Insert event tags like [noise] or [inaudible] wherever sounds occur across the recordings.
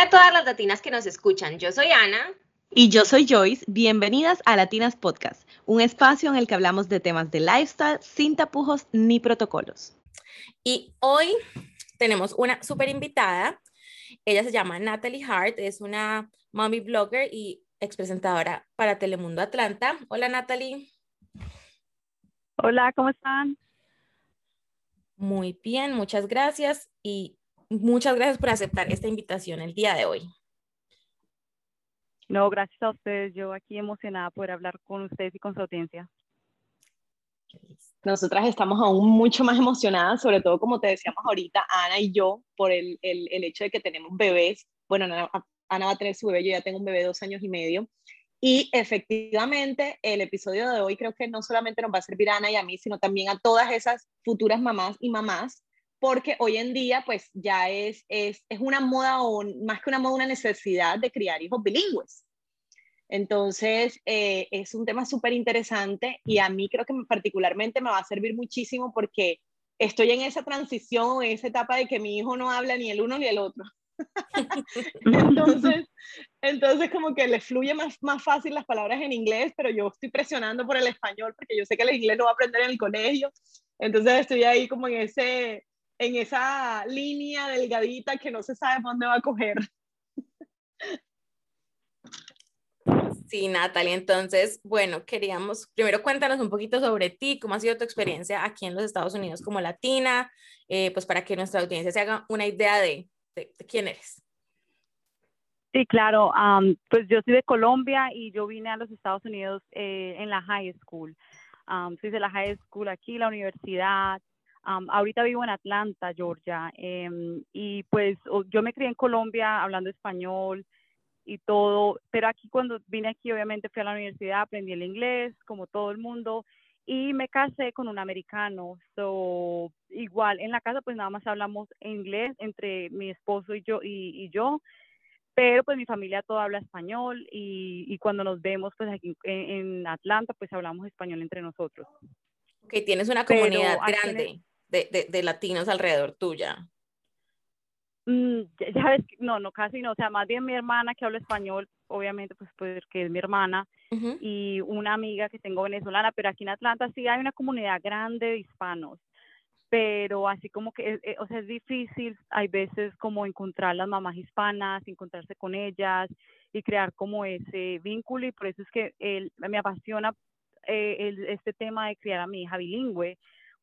Hola a todas las latinas que nos escuchan, yo soy Ana. Y yo soy Joyce, bienvenidas a Latinas Podcast, un espacio en el que hablamos de temas de lifestyle sin tapujos ni protocolos. Y hoy tenemos una súper invitada, ella se llama Natalie Hart, es una mommy blogger y expresentadora para Telemundo Atlanta. Hola Natalie. Hola, ¿cómo están? Muy bien, muchas gracias y muchas gracias por aceptar esta invitación el día de hoy. No, gracias a ustedes. Yo aquí emocionada por hablar con ustedes y con su audiencia. Nosotras estamos aún mucho más emocionadas, sobre todo como te decíamos ahorita, Ana y yo, por el, el, el hecho de que tenemos bebés. Bueno, Ana, Ana, va a tener su bebé, yo ya tengo un bebé de dos años y medio. Y efectivamente, el episodio de hoy creo que no solamente nos va a servir a Ana y a mí, sino también a todas esas futuras mamás y mamás porque hoy en día pues ya es, es, es una moda o más que una moda, una necesidad de criar hijos bilingües. Entonces, eh, es un tema súper interesante y a mí creo que particularmente me va a servir muchísimo porque estoy en esa transición, en esa etapa de que mi hijo no habla ni el uno ni el otro. [laughs] entonces, entonces, como que le fluye más, más fácil las palabras en inglés, pero yo estoy presionando por el español porque yo sé que el inglés lo va a aprender en el colegio. Entonces, estoy ahí como en ese, en esa línea delgadita que no se sabe dónde va a coger. Sí, Natalie, entonces, bueno, queríamos, primero cuéntanos un poquito sobre ti, cómo ha sido tu experiencia aquí en los Estados Unidos como latina, eh, pues para que nuestra audiencia se haga una idea de, quién eres. Sí, claro, pues yo soy de Colombia y yo vine a los Estados Unidos eh, en la high school. soy de la high school aquí, la universidad, ahorita vivo en Atlanta, Georgia, em, y pues yo me crié en Colombia hablando español y todo, pero aquí cuando vine aquí obviamente fui a la universidad, aprendí el inglés como todo el mundo y me casé con un americano, so igual en la casa pues nada más hablamos inglés entre mi esposo y yo y, yo, pero pues mi familia toda habla español y, y cuando nos vemos pues aquí en, Atlanta pues hablamos español entre nosotros. Ok, tienes una comunidad grande de, de, latinos alrededor tuya? Mm, ya ves, no, no, casi no, o sea, más bien mi hermana que habla español, obviamente, pues porque es mi hermana, y una amiga que tengo venezolana, pero aquí en Atlanta sí hay una comunidad grande de hispanos, pero así como que, eh, o sea, es difícil, hay veces como encontrar las mamás hispanas, encontrarse con ellas y crear como ese vínculo, y por eso es que él, me apasiona eh, este tema de criar a mi hija bilingüe,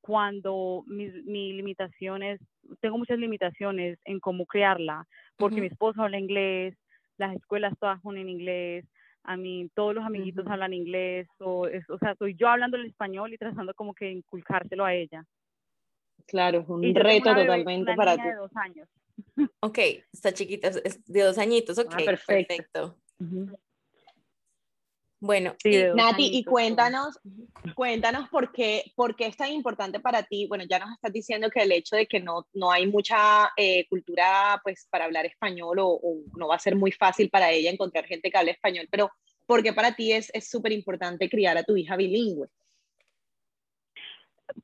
cuando mis, limitaciones, tengo muchas limitaciones en cómo crearla, porque mi esposo habla inglés, las escuelas todas son en inglés, a mí todos los amiguitos hablan inglés, o, o sea, soy yo hablando el español y tratando como que inculcárselo a ella. Claro, es un reto totalmente para ti. de dos años. Ok, está chiquita, es de dos añitos, ok, ah, perfecto. Bueno, Nati, y cuéntanos, cuéntanos por qué, por qué es tan importante para ti. Bueno, ya nos estás diciendo que el hecho de que no, no hay mucha eh, cultura pues para hablar español o, o, no va a ser muy fácil para ella encontrar gente que hable español, pero ¿por qué para ti es súper importante criar a tu hija bilingüe?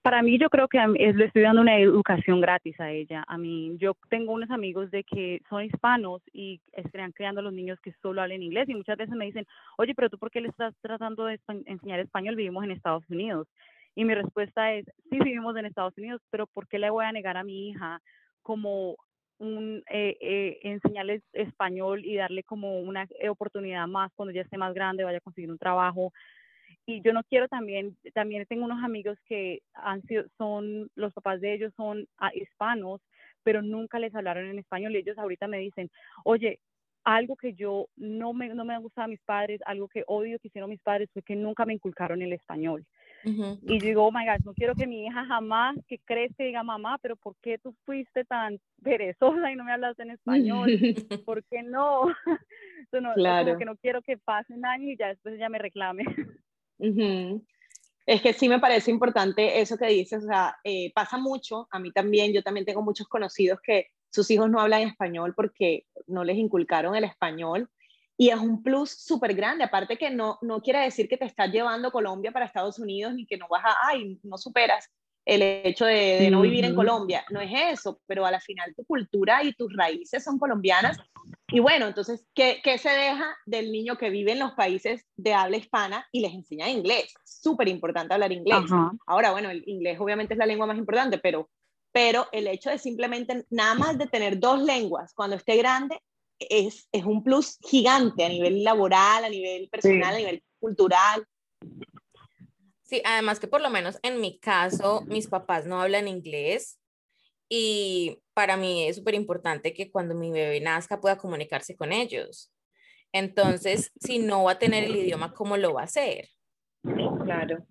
Para mí yo creo que le estoy dando una educación gratis a ella. A mí, yo tengo unos amigos de que son hispanos y están creando a los niños que solo hablen inglés y muchas veces me dicen, oye, pero tú por qué le estás tratando de enseñar español? Vivimos en Estados Unidos. Y mi respuesta es, sí vivimos en Estados Unidos, pero ¿por qué le voy a negar a mi hija como un, eh, eh, enseñarle español y darle como una oportunidad más cuando ya esté más grande, vaya a conseguir un trabajo, y yo no quiero también, también tengo unos amigos que han sido, son, los papás de ellos son ah, hispanos, pero nunca les hablaron en español y ellos ahorita me dicen, oye, algo que yo no me, no me gustado a mis padres, algo que odio que hicieron mis padres fue que nunca me inculcaron el español. Y yo digo, oh my God, no quiero que mi hija jamás que crezca diga, mamá, pero ¿por qué tú fuiste tan perezosa y no me hablaste en español? [laughs] ¿Por qué no? [laughs] no claro. que no quiero que pase un año y ya después ella me reclame. Es que sí me parece importante eso que dices, o sea, eh, pasa mucho, a mí también, yo también tengo muchos conocidos que sus hijos no hablan español porque no les inculcaron el español y es un plus súper grande, aparte que no, no quiere decir que te estás llevando Colombia para Estados Unidos ni que no vas a, ay, no superas el hecho de, no vivir en Colombia, no es eso, pero a la final tu cultura y tus raíces son colombianas Y bueno, entonces, ¿qué, ¿qué, se deja del niño que vive en los países de habla hispana y les enseña inglés? Súper importante hablar inglés. Ahora, bueno, el inglés obviamente es la lengua más importante, pero, pero el hecho de simplemente, nada más de tener dos lenguas cuando esté grande, es, es un plus gigante a nivel laboral, a nivel personal, a nivel cultural. Sí, además que por lo menos en mi caso, mis papás no hablan inglés y para mí es súper importante que cuando mi bebé nazca pueda comunicarse con ellos. Entonces, si no va a tener el idioma, ¿cómo lo va a hacer? Claro.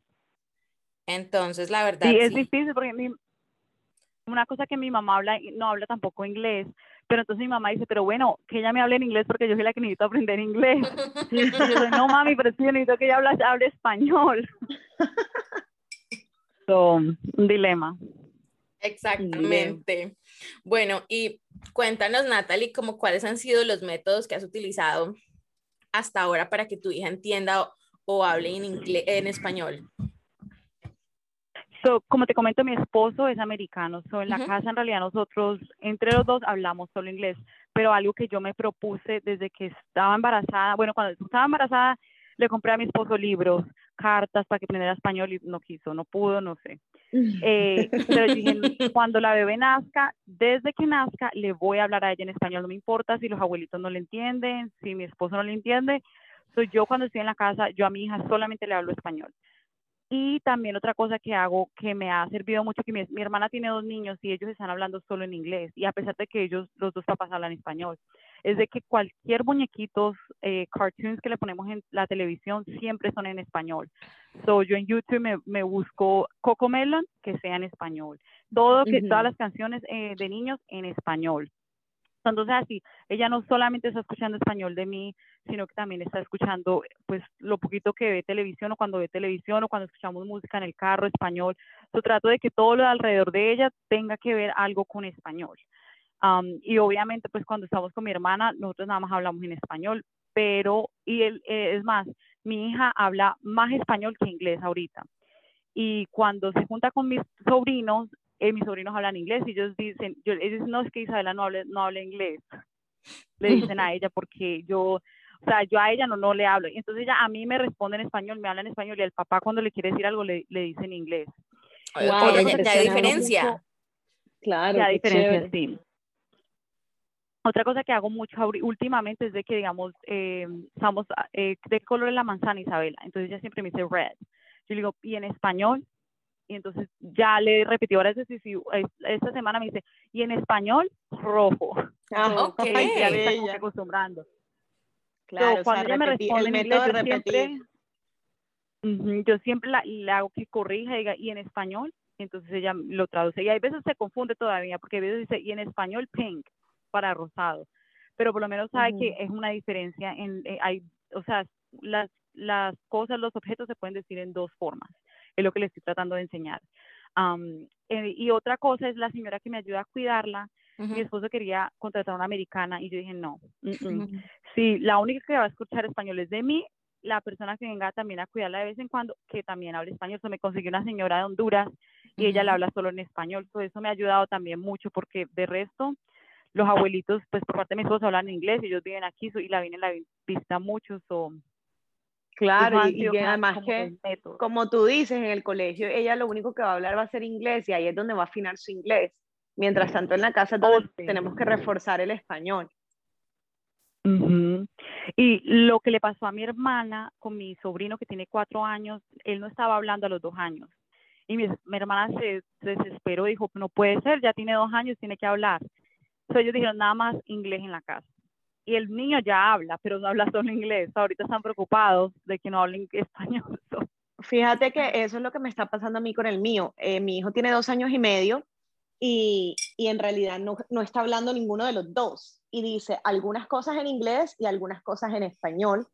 Entonces, la verdad. Sí, es difícil porque una cosa que mi mamá habla, no habla tampoco inglés, pero entonces mi mamá dice, pero bueno, que ella me hable en inglés porque yo soy la que necesito aprender inglés. [laughs] y yo digo, no mami, pero sí, yo necesito que ella hable, hable español. [laughs] so, un dilema. Exactamente. Bueno, y cuéntanos, Natalie, como cuáles han sido los métodos que has utilizado hasta ahora para que tu hija entienda o, hable en, en español. So, como te comento, mi esposo es americano. So, en la casa, en realidad, nosotros, entre los dos, hablamos solo inglés. Pero algo que yo me propuse desde que estaba embarazada, bueno, cuando estaba embarazada, le compré a mi esposo libros, cartas para que aprendiera español y no quiso, no pudo, no sé. Eh, pero dije, [laughs] cuando la bebé nazca, desde que nazca, le voy a hablar a ella en español, no me importa si los abuelitos no le entienden, si mi esposo no le entiende. So, yo cuando estoy en la casa, yo a mi hija solamente le hablo español. Y también otra cosa que hago que me ha servido mucho, que mi, hermana tiene dos niños y ellos están hablando solo en inglés, y a pesar de que ellos, los dos papás hablan español, es de que cualquier muñequitos, eh, cartoons que le ponemos en la televisión siempre son en español. So, yo en YouTube me, me busco Coco Melon, que sea en español. Todo, que, Todas las canciones eh, de niños en español. Entonces así, ella no solamente está escuchando español de mí, sino que también está escuchando pues lo poquito que ve televisión o cuando ve televisión o cuando escuchamos música en el carro español. Yo trato de que todo lo de alrededor de ella tenga que ver algo con español. y obviamente pues cuando estamos con mi hermana, nosotros nada más hablamos en español, pero, y él, eh, es más, mi hija habla más español que inglés ahorita. Y cuando se junta con mis sobrinos, eh, mis sobrinos hablan inglés y ellos dicen, yo, ellos no es que Isabela no hable, no hable inglés, le dicen a ella porque yo, o sea, yo a ella no, no le hablo. Y entonces ella a mí me responde en español, me habla en español y el papá cuando le quiere decir algo le, le dice en inglés. Wow, ya, hay diferencia. Claro. Ya hay diferencia, sí. Otra cosa que hago mucho últimamente es de que, digamos, eh, estamos eh, de color en la manzana, Isabela. Entonces ella siempre me dice red. Yo le digo, ¿y en español? Y entonces ya le repetí ahora ese sí, esta semana me dice, y en español, rojo. Ah, ok. Ya me está acostumbrando. Claro, cuando ella me responde en inglés, yo siempre, yo siempre la, le hago que corrija y diga, y en español, entonces ella lo traduce. Y hay veces se confunde todavía, porque a veces dice, y en español, pink, para rosado. Pero por lo menos sabe que es una diferencia en, eh, hay, o sea, las, las cosas, los objetos se pueden decir en dos formas es lo que le estoy tratando de enseñar. Eh, y otra cosa es la señora que me ayuda a cuidarla. Mi esposo quería contratar a una americana y yo dije, no, si la única que va a escuchar español es de mí, la persona que venga también a cuidarla de vez en cuando, que también hable español. So, me consiguió una señora de Honduras y ella le habla solo en español. So, eso me ha ayudado también mucho porque de resto, los abuelitos, pues por parte de mi esposo hablan inglés ellos viven aquí y la vienen la vista mucho. So, Claro, y, además que, como tú dices, en el colegio ella lo único que va a hablar va a ser inglés y ahí es donde va a afinar su inglés. Mientras tanto en la casa tenemos que reforzar el español. Y lo que le pasó a mi hermana con mi sobrino que tiene cuatro años, él no estaba hablando a los dos años. Y mi, hermana se, desesperó y dijo, no puede ser, ya tiene dos años, tiene que hablar. Entonces ellos dijeron, nada más inglés en la casa y el niño ya habla, pero no habla solo inglés. Ahorita están preocupados de que no hablen [laughs] español. Fíjate que eso es lo que me está pasando a mí con el mío. Eh, mi hijo tiene dos años y medio y, y en realidad no, no, está hablando ninguno de los dos. Y dice algunas cosas en inglés y algunas cosas en español,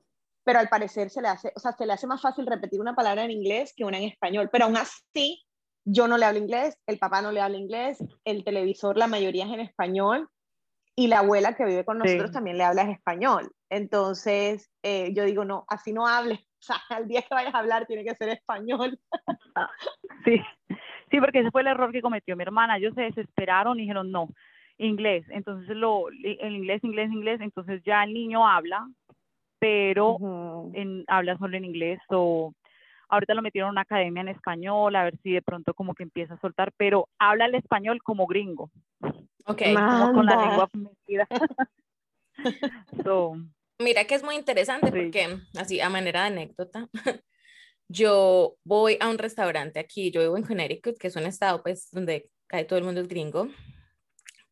pero al parecer se le hace, o sea, se le hace más fácil repetir una palabra en inglés que una en español. Pero aún así, yo no le hablo inglés, el papá no le habla inglés, el televisor, la mayoría es en español y la abuela que vive con nosotros también le habla español. Entonces, eh, yo digo, no, así no hables. O sea, [laughs] al día que vayas a hablar tiene que ser español. [laughs] Sí, sí, porque ese fue el error que cometió mi hermana. Ellos se desesperaron y dijeron, no. inglés. Entonces, lo, el inglés, inglés, inglés, entonces ya el niño habla, pero en, habla solo en inglés o ahorita lo metieron en una academia en español, a ver si de pronto como que empieza a soltar, pero habla el español como gringo. Ok. Con la lengua metida. [laughs] so, Mira que es muy interesante porque, así a manera de anécdota, [laughs] yo voy a un restaurante aquí, yo vivo en Connecticut, que es un estado pues donde cae todo el mundo es gringo,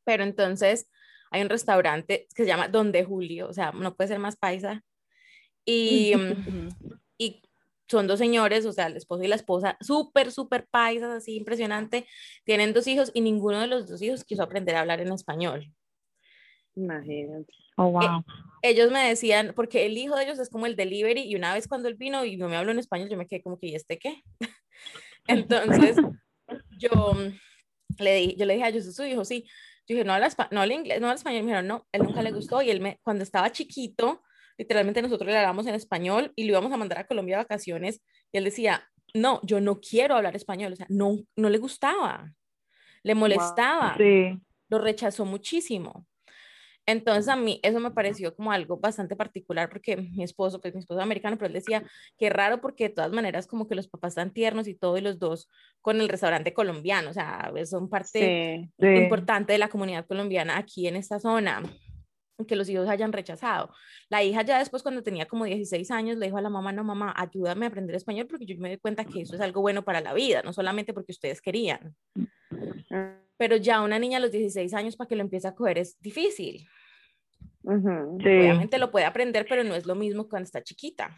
pero entonces hay un restaurante que se llama Donde Julio, o sea, no puede ser más paisa, y, [laughs] y son dos señores, o sea, el esposo y la esposa, súper, súper paisas, así impresionante, tienen dos hijos y ninguno de los dos hijos quiso aprender a hablar en español. Imagínate. oh, wow. ellos me decían, porque el hijo de ellos es como el delivery, y una vez cuando él vino y no me habló en español, yo me quedé como que, ¿y este qué? [laughs] Entonces, yo le, di, yo le dije a ellos, ¿es su hijo? Sí. Yo dije, no habla, no habla inglés, no habla español. Me dijeron, no, él nunca le gustó. Y él, me, cuando estaba chiquito, literalmente nosotros le hablamos en español y lo íbamos a mandar a Colombia a vacaciones. Y él decía, no, yo no quiero hablar español. O sea, no, no le gustaba, le molestaba, Sí. lo rechazó muchísimo. Entonces a mí eso me pareció como algo bastante particular porque mi esposo, pues mi esposo es americano, pero él decía que raro porque de todas maneras como que los papás están tiernos y todo y los dos con el restaurante colombiano, o sea, son parte Sí. Sí. importante de la comunidad colombiana aquí en esta zona que los hijos hayan rechazado. La hija ya después cuando tenía como 16 años le dijo a la mamá, no mamá, ayúdame a aprender español porque yo me doy cuenta que eso es algo bueno para la vida, no solamente porque ustedes querían. Pero ya una niña a los 16 años para que lo empiece a coger es difícil. Ujú. Sí. Obviamente lo puede aprender, pero no es lo mismo cuando está chiquita.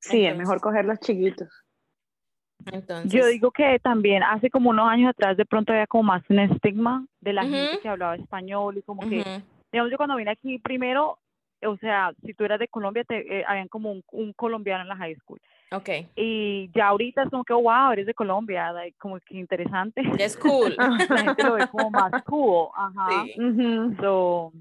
Sí, es Entonces- mejor coger los chiquitos. Entonces, Yo digo que también hace como unos años atrás de pronto había como más un estigma de la gente Ujú. que hablaba español y como que, ujú, digamos, yo cuando vine aquí primero, o sea, si tú eras de Colombia, te, eh, habían como un, un colombiano en la high school. ok, Y ya ahorita es como que, wow, eres de Colombia, like, como que interesante. es cool. [laughs] La gente lo ve como más cool, ajá. Sí. Ujú. So,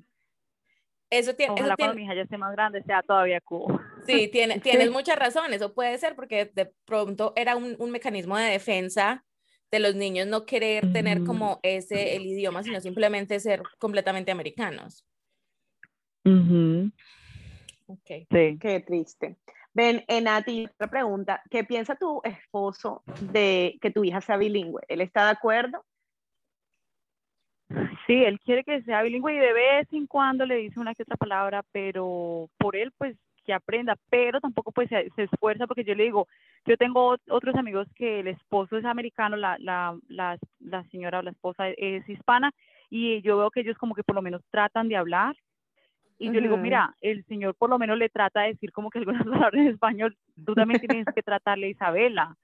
Eso tiene, eso ojalá tiene, cuando mi hija ya esté más grande sea todavía cool. Sí, tiene, [laughs] tienes mucha razón, eso puede ser porque de pronto era un, un mecanismo de defensa de los niños no querer tener como ese, el idioma, sino simplemente ser completamente americanos. Ujú, Okay. Sí. Qué triste. Ven, Enati, otra pregunta. ¿Qué piensa tu esposo de que tu hija sea bilingüe? ¿Él está de acuerdo? Sí, él quiere que sea bilingüe y de vez en cuando le dice una que otra palabra, pero por él pues que aprenda, pero tampoco pues se, se esfuerza porque yo le digo, yo tengo ot- otros amigos que el esposo es americano, la, la, la, la señora o la esposa es hispana y yo veo que ellos como que por lo menos tratan de hablar y yo le digo, mira, el señor por lo menos le trata de decir como que algunas [laughs] palabras en español, tú también tienes que tratarle a Isabela.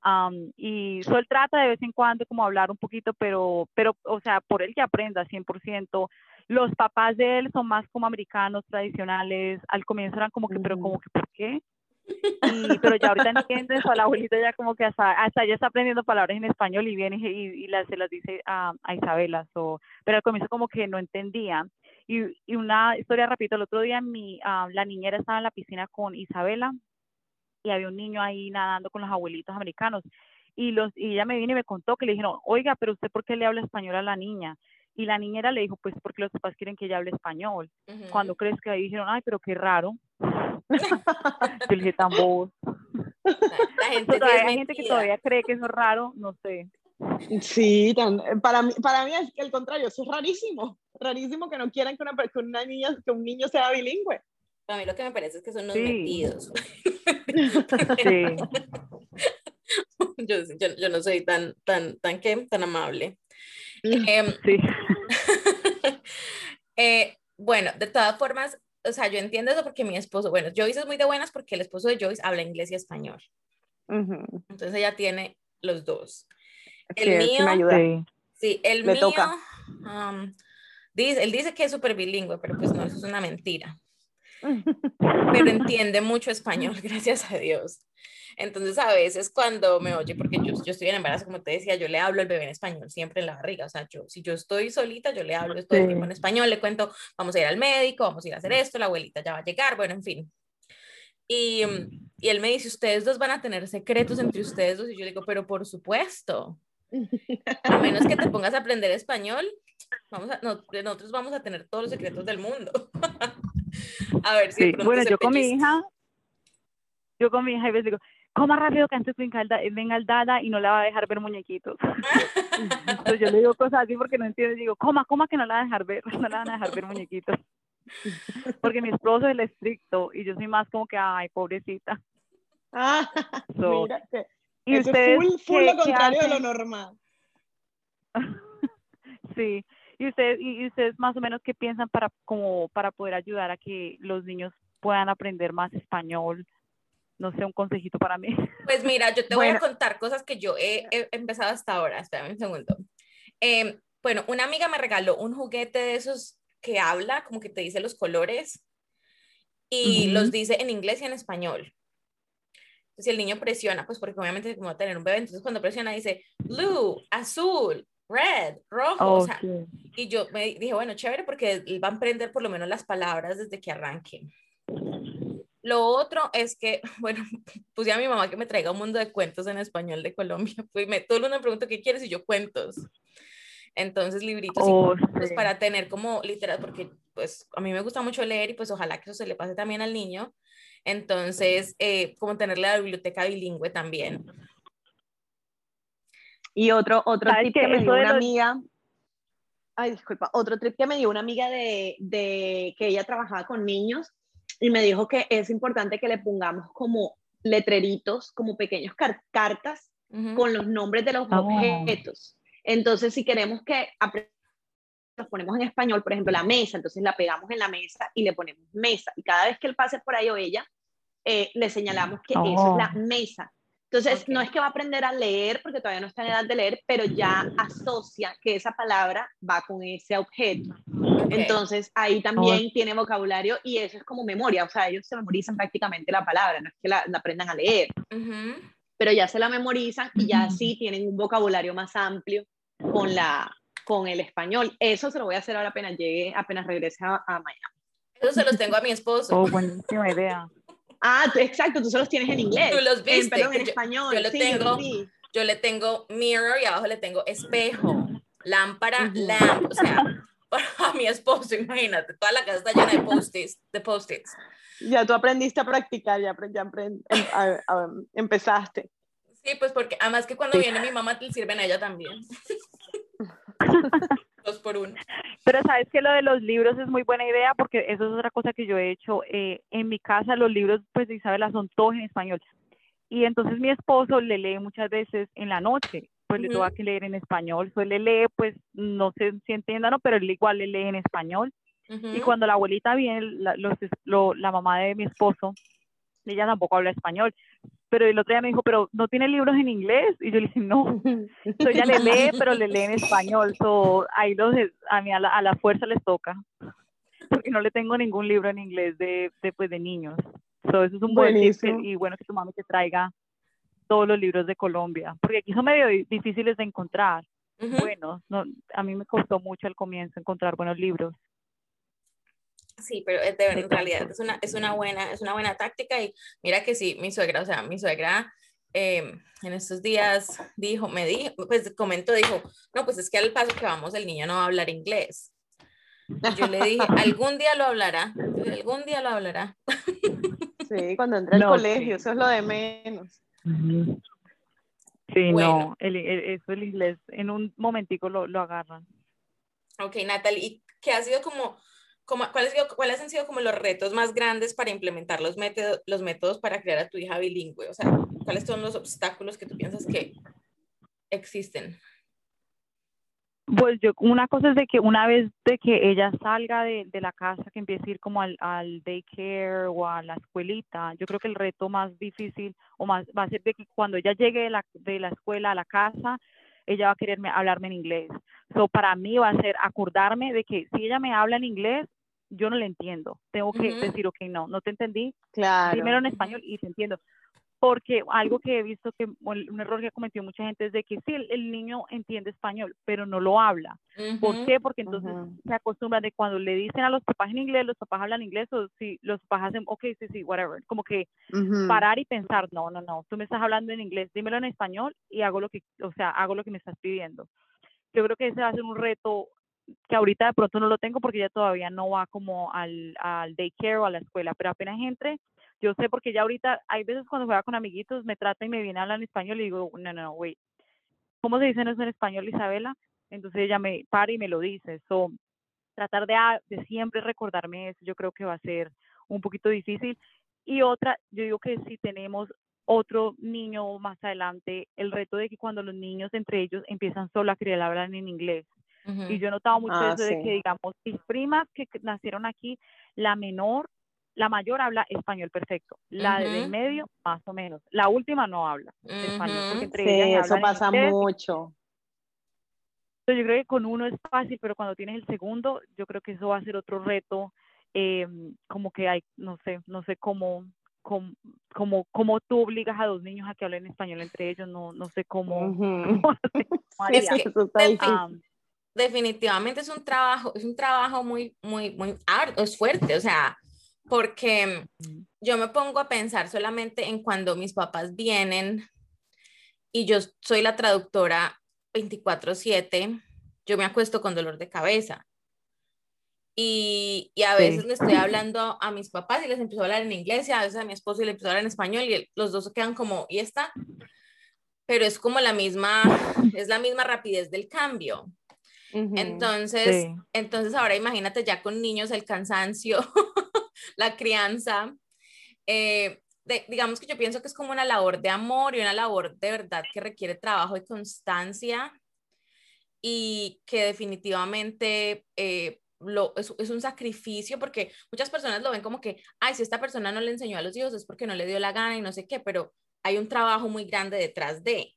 Am, y so, él trata de vez en cuando como hablar un poquito, pero, pero, o sea, por él que aprenda 100%. Los papás de él son más como americanos tradicionales. Al comienzo eran como que, pero como que, ¿por qué? Y, pero ya ahorita entienden, so, la abuelita ya como que hasta, hasta ella está aprendiendo palabras en español y viene y, y las, se las dice a, a Isabela. So, pero al comienzo como que no entendía. Y, y una historia, repito, el otro día mi, ah, la niñera estaba en la piscina con Isabela y había un niño ahí nadando con los abuelitos americanos. Y, los, y ella me vino y me contó que le dijeron, oiga, pero usted por qué le habla español a la niña? Y la niñera le dijo, pues porque los papás quieren que ella hable español. Ujú. Cuando crees que ahí dijeron, ay, pero qué raro. [laughs] Yo le dije, tan bobo. La gente, sí hay gente que todavía cree que eso es raro, no sé. Sí, tan- para mí, para mí es el contrario, eso es rarísimo. Rarísimo que no quieran que una, que una niña, que un niño sea bilingüe. A mí lo que me parece es que son unos Sí. metidos. Sí. [laughs] yo, yo, yo no soy tan, tan, tan, ¿qué? tan amable. Em, [laughs] Sí. [laughs] eh, bueno, de todas formas, o sea, yo entiendo eso porque mi esposo, bueno, Joyce es muy de buenas porque el esposo de Joyce habla inglés y español. Entonces ella tiene los dos. El sí mío- me ayuda. Sí. Sí, el Le mío, toca. um, dice, él dice que es súper bilingüe, pero pues no, eso es una mentira. Pero [laughs] entiende mucho español, [laughs] gracias a Dios. Entonces a veces cuando me oye, porque yo, yo estoy en embarazo, como te decía, yo le hablo al bebé en español siempre en la barriga. O sea, yo, si yo estoy solita, yo le hablo todo el tiempo en español, le cuento, vamos a ir al médico, vamos a ir a hacer esto, la abuelita ya va a llegar, bueno, en fin. Y, mm, y él me dice, ustedes dos van a tener secretos entre ustedes dos. Y yo digo, pero por supuesto. A menos que te pongas a aprender español, Vamos a, nosotros vamos a tener todos los secretos del mundo. [laughs] a ver si Bueno, yo con mi hija, yo con mi hija a veces digo, coma rápido que antes venga aldada y no la va a dejar ver muñequitos. [laughs] Entonces yo le digo cosas así porque no entiendo. Digo, coma, coma que no la va a dejar ver, [laughs] no la van a dejar ver muñequitos. Porque mi esposo es el estricto y yo soy más como que, ay, pobrecita. Ah, mira, y ustedes, full, full lo contrario de lo normal. Sí. ¿Y ustedes, y ustedes más o menos qué piensan para, como, para poder ayudar a que los niños puedan aprender más español? No sé, un consejito para mí. [laughs] Pues mira, yo te voy a contar cosas que yo he, empezado hasta ahora. Espérame un segundo. Em, bueno, una amiga me regaló un juguete de esos que habla, como que te dice los colores y los dice en inglés y en español. Entonces, si el niño presiona, pues porque obviamente como va a tener un bebé, entonces cuando presiona dice blue, azul, red, rojo, o sea, y yo me dije, bueno, chévere porque va a aprender por lo menos las palabras desde que arranque. Lo otro es que, [laughs] bueno, puse a mi mamá que me traiga un mundo de cuentos en español de Colombia. [laughs] Pues me, todo el mundo me pregunta qué quieres y yo cuentos. Entonces, libritos oh, pues, para tener como literal, porque pues a mí me gusta mucho leer y pues ojalá que eso se le pase también al niño. Entonces, eh, como tener la biblioteca bilingüe también. Y otro, otro tip que, me dio una amiga, ay, disculpa, otro tip que me dio una amiga de, de que ella trabajaba con niños y me dijo que es importante que le pongamos como letreritos, como pequeños cartas con los nombres de los ah, objetos. Entonces, si queremos que nos ponemos en español, por ejemplo, la mesa, entonces la pegamos en la mesa y le ponemos mesa. Y cada vez que él pase por ahí o ella, eh, le señalamos que eso es la oh. mesa. Entonces, no es que va a aprender a leer porque todavía no está en edad de leer, pero ya asocia que esa palabra va con ese objeto. Entonces, ahí también oh. tiene vocabulario y eso es como memoria, o sea, ellos se memorizan prácticamente la palabra, no es que la, aprendan a leer, pero ya se la memorizan y ya sí tienen un vocabulario más amplio con, la, con el español. Eso se lo voy a hacer ahora apenas llegue, apenas regrese a, Miami. Eso se los tengo a mi esposo. Oh, buenísima idea. Ah, exacto, tú se los tienes en inglés. Tú los viste. En, en español. Yo, tengo, yo, le tengo mirror y abajo le tengo espejo, lámpara, lamp, o sea, [laughs] a mi esposo, imagínate, toda la casa está llena de post-its. De post ya tú aprendiste a practicar, ya, ya em, empezaste. Sí, pues porque además que cuando viene mi mamá te sirven a ella también. [laughs] Dos por uno. Pero sabes que lo de los libros es muy buena idea porque eso es otra cosa que yo he hecho. Eh, en mi casa los libros, pues Isabela, son todos en español. Y entonces mi esposo le lee muchas veces en la noche, pues le toca que leer en español. Suele leer, pues no sé si entiendan, ¿no? pero él igual le lee en español. Y cuando la abuelita viene, la, la mamá de mi esposo, ella tampoco habla español, pero el otro día me dijo, pero ¿no tiene libros en inglés? Y yo le dije, no, [laughs] so, ella le lee, pero le lee en español, so, ahí los, a mí a la, a la fuerza les toca, porque no le tengo ningún libro en inglés de, de, pues, de niños. So, eso es un buen tip y bueno que tu mami te traiga todos los libros de Colombia, porque aquí son medio difíciles de encontrar. Bueno, no, a mí me costó mucho al comienzo encontrar buenos libros. Sí, pero de, en realidad es una, es, una buena, es una buena táctica y mira que sí, mi suegra, o sea, mi suegra em, en estos días dijo, me dijo, pues comentó, dijo, no, pues es que al paso que vamos el niño no va a hablar inglés. yo le dije, [laughs] algún día lo hablará, algún día lo hablará. Sí, cuando entre al colegio, eso es lo de menos. Sí, no, el, eso el inglés, en un momentico lo, lo agarran. Ok, Natalie, ¿y qué ha sido como ¿cuáles, ¿cuáles, han sido como los retos más grandes para implementar los métodos, los métodos para crear a tu hija bilingüe? O sea, ¿cuáles son los obstáculos que tú piensas que existen? Pues yo, una cosa es de que una vez de que ella salga de, de la casa, que empiece a ir como al, al, daycare o a la escuelita, yo creo que el reto más difícil o más va a ser de que cuando ella llegue de la, de la escuela a la casa, ella va a quererme hablarme en inglés. So, para mí va a ser acordarme de que si ella me habla en inglés, yo no le entiendo. Tengo que decir, ok, no, no te entendí. Claro. Primero en español y te entiendo. Porque algo que he visto que un error que cometió mucha gente es de que sí, el, niño entiende español, pero no lo habla. ¿Por qué? Porque entonces se acostumbra de cuando le dicen a los papás en inglés, los papás hablan inglés, o si los papás hacen, ok, sí, sí, whatever. Como que parar y pensar, no, no, no, tú me estás hablando en inglés, dímelo en español y hago lo que, o sea, hago lo que me estás pidiendo. Yo creo que ese va a ser un reto que ahorita de pronto no lo tengo porque ella todavía no va como al, al daycare o a la escuela, pero apenas entre, yo sé porque ya ahorita hay veces cuando juega con amiguitos me trata y me viene a hablar en español y digo, no, no, no, wait, ¿cómo se dice eso en español, Isabela? Entonces ella me para y me lo dice. So, tratar de, de siempre recordarme eso, yo creo que va a ser un poquito difícil. Y otra, yo digo que si tenemos otro niño más adelante, el reto de que cuando los niños entre ellos empiezan solo a querer hablar en inglés. Y yo he notado mucho Ah, eso de sí. que, digamos, mis primas que que nacieron aquí, la menor, la mayor habla español perfecto, la del Ujú. medio, más o menos. La última no habla español, Ujú. porque entre Sí, ellas eso pasa inglés. mucho. Entonces, yo creo que con uno es fácil, pero cuando tienes el segundo, yo creo que eso va a ser otro reto, eh, como que hay, no sé, no sé cómo, cómo, cómo, cómo tú obligas a dos niños a que hablen español entre ellos, no, no sé cómo, Ujú. [laughs] cómo hacer, cómo [laughs] Sí, haría. eso está definitivamente es un trabajo, es un trabajo muy, muy, muy arduo, es fuerte, o sea, porque yo me pongo a pensar solamente en cuando mis papás vienen y yo soy la traductora 24/7, yo me acuesto con dolor de cabeza. Y, y a Sí. veces le estoy hablando a, mis papás y les empiezo a hablar en inglés y a veces a mi esposo y le empiezo a hablar en español y los dos quedan como, ¿y esta? Pero es como la misma, es la misma rapidez del cambio. Entonces, Sí. entonces ahora imagínate ya con niños el cansancio, [laughs] la crianza. eh, de- digamos que yo pienso que es como una labor de amor y una labor de verdad que requiere trabajo y constancia y que definitivamente eh, lo, es, es un sacrificio porque muchas personas lo ven como que, ay, si esta persona no le enseñó a los hijos es porque no le dio la gana y no sé qué, pero hay un trabajo muy grande detrás de.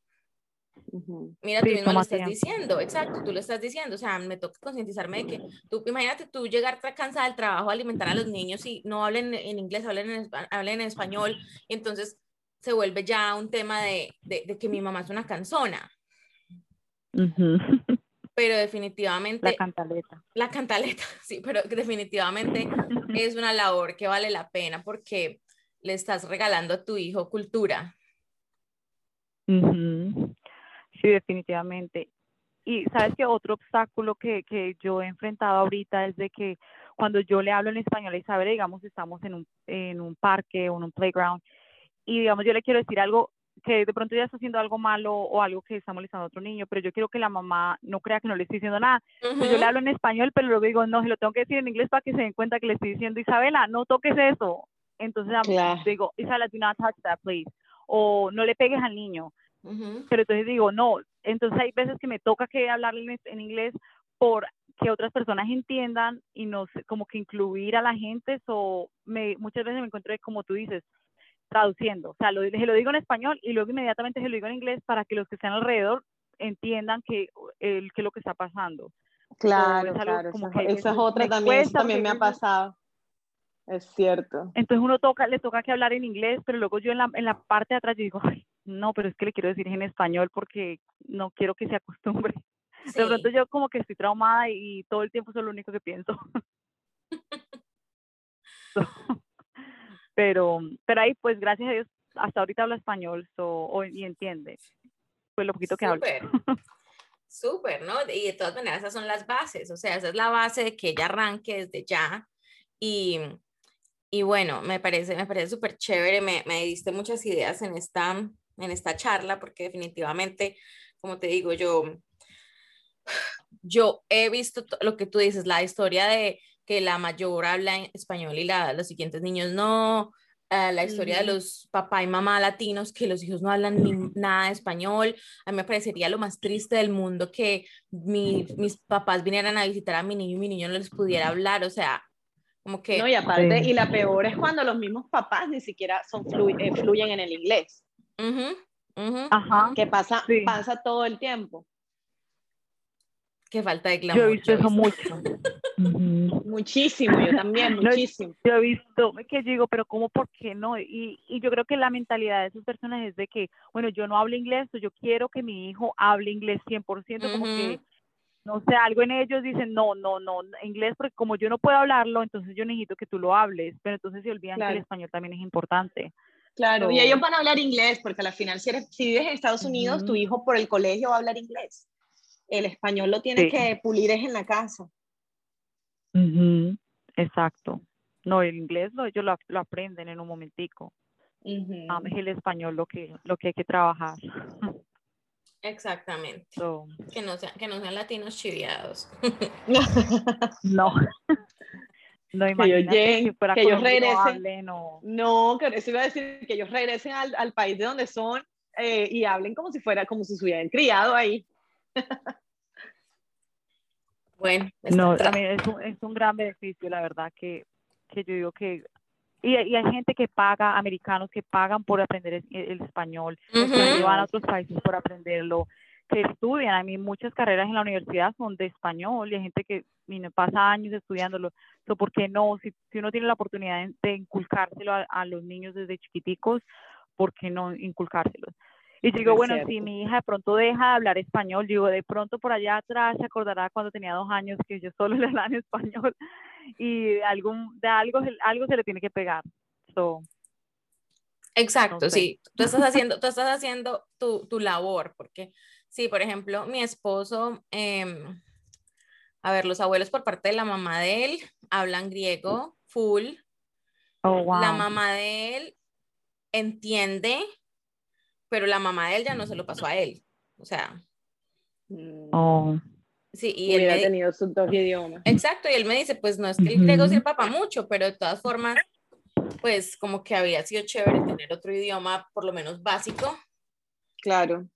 Mira, Sí, tú mismo lo estás diciendo, exacto, tú lo estás diciendo, o sea, me toca concientizarme de que tú, imagínate tú llegar cansada del trabajo, alimentar a los niños y no hablen en inglés, hablen en, hablen en español, y entonces se vuelve ya un tema de, de, de que mi mamá es una cansona, Ujú. [laughs] pero definitivamente, La cantaleta. la cantaleta, [laughs] sí, pero definitivamente [laughs] es una labor que vale la pena porque le estás regalando a tu hijo cultura. Ujú. Sí, definitivamente. Y sabes que otro obstáculo que, que yo he enfrentado ahorita es de que cuando yo le hablo en español a Isabel, digamos, estamos en un, en un parque o en un playground, y digamos, yo le quiero decir algo que de pronto ella está haciendo algo malo o algo que está molestando a otro niño, pero yo quiero que la mamá no crea que no le estoy diciendo nada. Yo le hablo en español, pero luego digo, no, se lo tengo que decir en inglés para que se den cuenta que le estoy diciendo, Isabela, no toques eso. Entonces Claro. digo, Isabela, do not touch that, please. O no le pegues al niño Pero entonces digo, no, entonces hay veces que me toca que hablarle en, es- en inglés por que otras personas entiendan y no sé, como que incluir a la gente, o me, muchas veces me encuentro, como tú dices, traduciendo, o sea, lo, se lo digo en español y luego inmediatamente se lo digo en inglés para que los que están alrededor entiendan que, el, que es lo que está pasando. Claro, es algo claro. como Esa, que hay esa es otra también, eso también me ha pasado. Es cierto. Entonces uno toca, le toca que hablar en inglés, pero luego yo en la, en la parte de atrás yo digo, "Ay, no, pero es que le quiero decir en español porque no quiero que se acostumbre. [laughs] De Sí. pronto yo como que estoy traumada y todo el tiempo es lo único que pienso. [laughs] [laughs] pero, pero ahí pues gracias a Dios hasta ahorita habla español so, y entiende. Pues lo poquito que hablo. Súper, súper, ¿no? Y de todas maneras esas son las bases, o sea, esa es la base de que ella arranque desde ya. Y, y bueno, me parece, me parece súper chévere, me, me diste muchas ideas en esta, en esta charla, porque definitivamente, como te digo, yo, yo he visto to- lo que tú dices, la historia de que la mayor habla en español y la, los siguientes niños no, eh, la historia de los papá y mamá latinos, que los hijos no hablan ni nada de español. A mí me parecería lo más triste del mundo que mi- mis papás vinieran a visitar a mi niño y mi niño no les pudiera hablar, o sea, como que... No, y aparte, Sí. y la peor es cuando los mismos papás ni siquiera son flu- eh, fluyen en el inglés, ujú, ujú, Ajá. que pasa, Sí. pasa todo el tiempo. Qué falta de glamour. Yo he visto eso visto. mucho. [laughs] Muchísimo, yo también, [laughs] No, muchísimo. Yo he visto que digo, pero ¿cómo, por qué no? Y, y yo creo que la mentalidad de esas personas es de que, bueno, yo no hablo inglés, o yo quiero que mi hijo hable inglés 100%, como que, no sé, algo en ellos dicen, no, no, no, inglés, porque como yo no puedo hablarlo, entonces yo necesito que tú lo hables, pero entonces se olvidan que el español también es importante. Claro, y So- ellos van a hablar inglés, porque al final si, eres, si vives en Estados Unidos, tu hijo por el colegio va a hablar inglés. el español lo tienes que pulir es en la casa. Exacto. No, el inglés lo, ellos lo, aprenden en un momentico. es el español lo que, lo que hay que trabajar. Exactamente. que, no sean, que no sean latinos chiviados. [laughs] no. [laughs] No, que ellos lleguen, que, ellos regresen. No, que eso iba a decir que ellos regresen al, al país de donde son eh, y hablen como si fuera, como si se hubieran criado ahí. bueno, no, también es un, es un gran beneficio, la verdad, que, que yo digo que y, y, hay gente que paga, americanos que pagan por aprender el, español, que van a otros países por aprenderlo, que estudian. A mí muchas carreras en la universidad son de español y hay gente que pasa años estudiándolo. So, ¿Por qué no? Si, si uno tiene la oportunidad de, inculcárselo a, los niños desde chiquiticos, ¿por qué no inculcárselo? Y digo, bueno, si mi hija de pronto deja de hablar español, digo, de pronto por allá atrás se acordará cuando tenía dos años que yo solo [laughs] le hablaba en español y algún, de algo, algo se le tiene que pegar. So, Exacto, sí. Tú estás haciendo, tú estás haciendo tu, tu labor, porque sí, por ejemplo, mi esposo, em, a ver, los abuelos por parte de la mamá de él hablan griego full. Oh, wow. La mamá de él entiende, pero la mamá de él ya no se lo pasó a él. O sea. Mm. Oh. Sí, y él ha tenido sus dos idiomas. Exacto, y él me dice, pues no es que el griego sepa para mucho, pero de todas formas, pues como que había sido chévere tener otro idioma, por lo menos básico. Claro.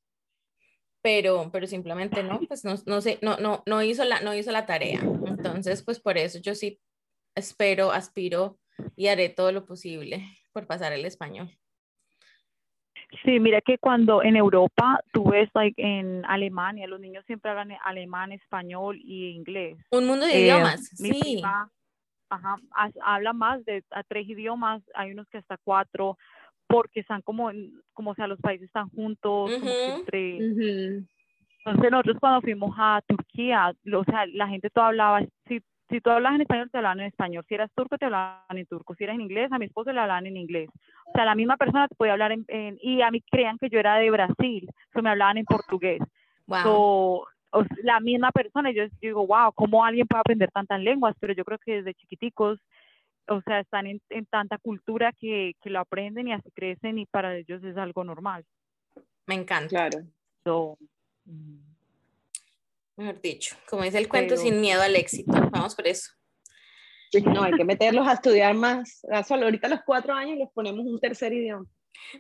Pero, pero simplemente no, pues no, no sé, no, no, no hizo la, no hizo la tarea. Entonces, pues por eso yo sí espero, aspiro y haré todo lo posible por pasar el español. Sí, mira que cuando en Europa tú ves, like, en Alemania, los niños siempre hablan alemán, español y inglés. Un mundo de eh, idiomas, sí. ajá, habla más de a tres idiomas, hay unos que hasta cuatro, porque están como, como sea, los países están juntos, entre... Entonces nosotros cuando fuimos a Turquía, o sea, la gente todo hablaba, si si tú hablas en español, te hablan en español. Si eras turco, te hablaban en turco. Si eras en inglés, a mi esposo le hablaban en inglés. O sea, la misma persona te podía hablar en, y a mí creían que yo era de Brasil, que me hablaban en portugués. Wow. la misma persona, yo, digo, wow, ¿cómo alguien puede aprender tantas lenguas? Pero yo creo que desde chiquiticos, o sea, están en, tanta cultura que, que, lo aprenden y así crecen y para ellos es algo normal. Me encanta. Claro. So, mm mejor dicho, como dice el cuento, sin miedo al éxito. Vamos por eso. No, hay que meterlos a estudiar más. Solo ahorita a los cuatro años les ponemos un tercer idioma.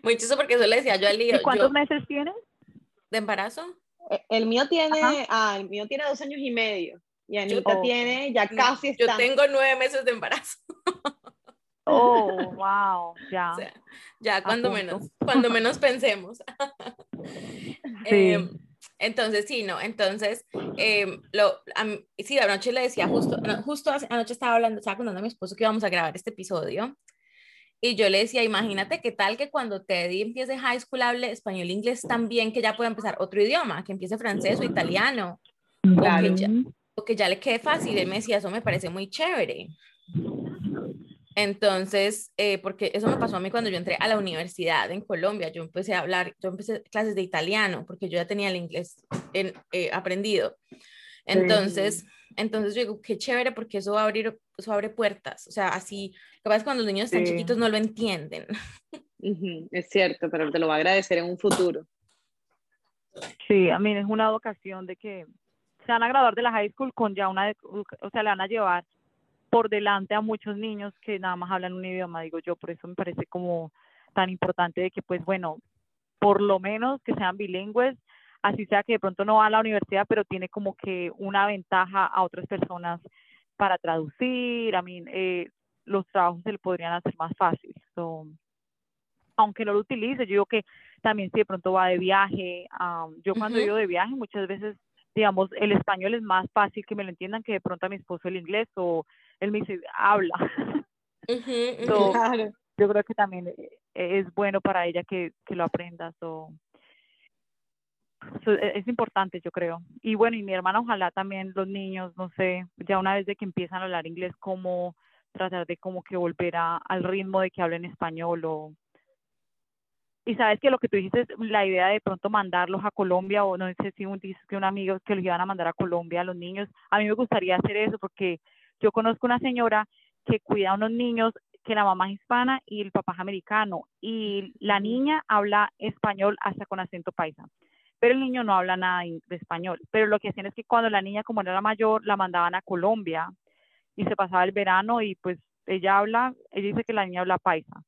Muy chistoso porque eso le decía yo al lío. ¿Y cuántos meses tienes? ¿De embarazo? Eh, el mío tiene, ah, el mío tiene dos años y medio. Y Anita tiene ya casi está. Yo tengo nueve meses de embarazo. [laughs] Oh, wow, [laughs] ya. ya cuando menos, cuando menos pensemos. [laughs] sí. Em, entonces, sí, no, entonces, eh, lo, sí, anoche le decía, justo, justo anoche estaba hablando, estaba contando a mi esposo que íbamos a grabar este episodio, y yo le decía, imagínate qué tal que cuando Teddy empiece high school hable español e inglés también, que ya pueda empezar otro idioma, que empiece francés o italiano, claro. o, que ya, o que ya le quede fácil. Él me decía, eso me parece muy chévere. Entonces, eh, porque eso me pasó a mí cuando yo entré a la universidad en Colombia, yo empecé a hablar, yo empecé clases de italiano, porque yo ya tenía el inglés en, eh, aprendido. Entonces, entonces yo digo, qué chévere, porque eso va a abrir, eso abre puertas. O sea, así, lo que cuando los niños están chiquitos no lo entienden. [laughs] Es cierto, pero te lo va a agradecer en un futuro. Sí, a mí es una ocasión de que se van a graduar de la high school con ya una, o sea, le van a llevar por delante a muchos niños que nada más hablan un idioma, digo yo, por eso me parece como tan importante de que pues bueno, por lo menos que sean bilingües, así sea que de pronto no va a la universidad, pero tiene como que una ventaja a otras personas para traducir, a mí eh, los trabajos se le podrían hacer más fáciles. aunque no lo utilice, yo digo que también si de pronto va de viaje, yo cuando uh de viaje muchas veces, digamos, el español es más fácil que me lo entiendan que de pronto a mi esposo el inglés o él me dice, habla. [laughs] Yo creo que también eh, es bueno para ella que, que lo aprenda. So, e, es importante, yo creo. Y bueno, y mi hermana, ojalá también los niños, no sé, ya una vez de que empiezan a hablar inglés, como tratar de como que volver a, al ritmo de que hablen español o y sabes que lo que tú dijiste, la idea de pronto mandarlos a Colombia, o no sé si un, que un amigo que los iban a mandar a Colombia a los niños, a mí me gustaría hacer eso porque yo conozco una señora que cuida a unos niños que la mamá es hispana y el papá es americano, y la niña habla español hasta con acento paisa, pero el niño no habla nada de español, pero lo que hacían es que cuando la niña, como era la mayor, la mandaban a Colombia y se pasaba el verano y pues ella habla, ella dice que la niña habla paisa.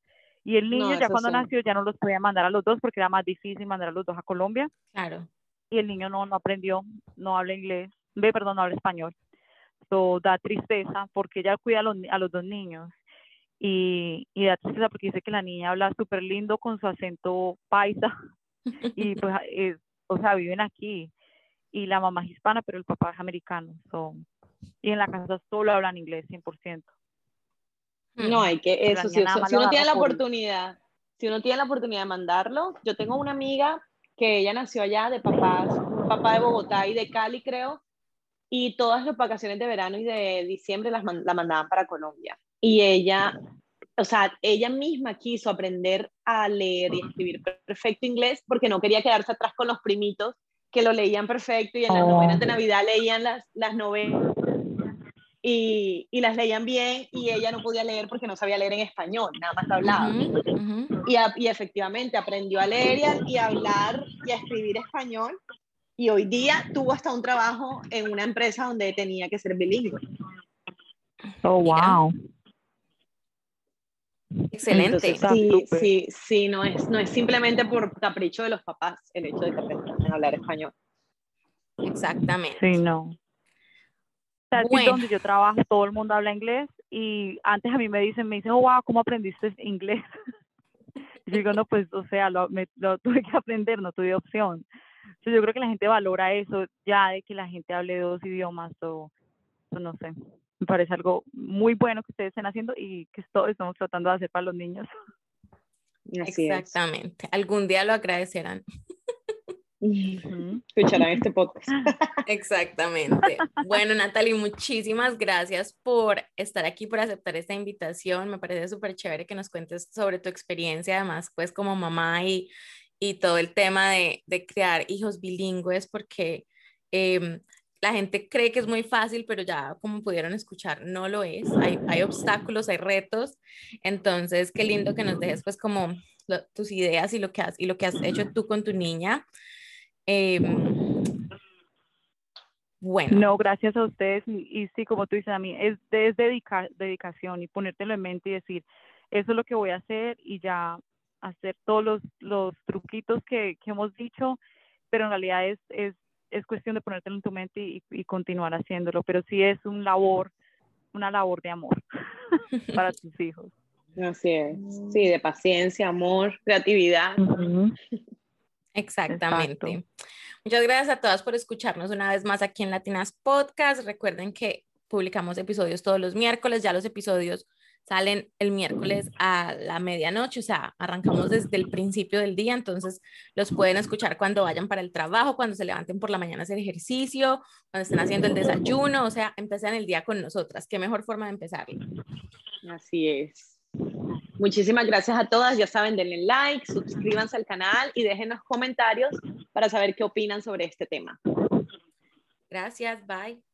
Y el niño ya cuando nació ya no los podía mandar a los dos porque era más difícil mandar a los dos a Colombia. Claro. Y el niño no, no aprendió, no habla inglés, ve, perdón, no habla español. So, da tristeza porque ella cuida a los, a los dos niños. Y, y da tristeza porque dice que la niña habla súper lindo con su acento paisa. y [laughs] pues, o sea, viven aquí. Y la mamá es hispana, pero el papá es americano. So, y en la casa solo hablan inglés, 100%. No, hay que, eso, si, uno tiene la oportunidad, si uno tiene la oportunidad de mandarlo, yo tengo una amiga que ella nació allá de papás, un papá de Bogotá y de Cali, creo, y todas las vacaciones de verano y de diciembre las la mandaban para Colombia. Y ella, o sea, ella misma quiso aprender a leer y escribir perfecto inglés porque no quería quedarse atrás con los primitos que lo leían perfecto y en las oh. novenas de Navidad leían las, las novenas y, y, las leían bien y ella no podía leer porque no sabía leer en español, nada más hablaba. y, y, efectivamente aprendió a leer y a, hablar y a escribir español y hoy día tuvo hasta un trabajo en una empresa donde tenía que ser bilingüe. Oh, wow. Excelente. sí, sí, sí, no es, no es simplemente por capricho de los papás el hecho de que aprendan a hablar español. Exactamente. Sí, no bueno. donde yo trabajo, todo el mundo habla inglés y antes a mí me dicen, me dicen, oh, wow, ¿cómo aprendiste inglés? [laughs] yo digo, no, pues, o sea, lo, me, lo tuve que aprender, no tuve opción. Entonces, yo creo que la gente valora eso, ya de que la gente hable dos idiomas o, no sé, me parece algo muy bueno que ustedes estén haciendo y que todo estamos tratando de hacer para los niños. Exactamente, algún día lo agradecerán. [laughs] [laughs] Escucharán este podcast. [laughs] Exactamente. Bueno, Natalie, muchísimas gracias por estar aquí, por aceptar esta invitación. Me parece súper chévere que nos cuentes sobre tu experiencia, además, pues como mamá y, y todo el tema de, de crear hijos bilingües, porque em, la gente cree que es muy fácil, pero ya como pudieron escuchar, no lo es. Hay, hay obstáculos, hay retos. Entonces, qué lindo que nos dejes pues como tus ideas y lo que has, y lo que has hecho tú con tu niña. Em, bueno. No, gracias a ustedes. Y, sí, como tú dices, a mí es, es dedicar, dedicación y ponértelo en mente y decir, eso es lo que voy a hacer y ya hacer todos los, los truquitos que, que hemos dicho, pero en realidad es, es, es cuestión de ponértelo en tu mente y, y continuar haciéndolo, pero sí es un labor, una labor de amor [laughs] para tus hijos. Así es, sí, de paciencia, amor, creatividad. Exactamente. Muchas gracias a todas por escucharnos una vez más aquí en Latinas Podcast. Recuerden que publicamos episodios todos los miércoles, ya los episodios salen el miércoles a la medianoche, o sea, arrancamos desde el principio del día, entonces los pueden escuchar cuando vayan para el trabajo, cuando se levanten por la mañana a hacer ejercicio, cuando estén haciendo el desayuno, o sea, empiezan el día con nosotras. Qué mejor forma de empezarlo. Así es. Muchísimas gracias a todas. Ya saben, denle like, suscríbanse al canal y déjenos comentarios para saber qué opinan sobre este tema. Gracias, bye.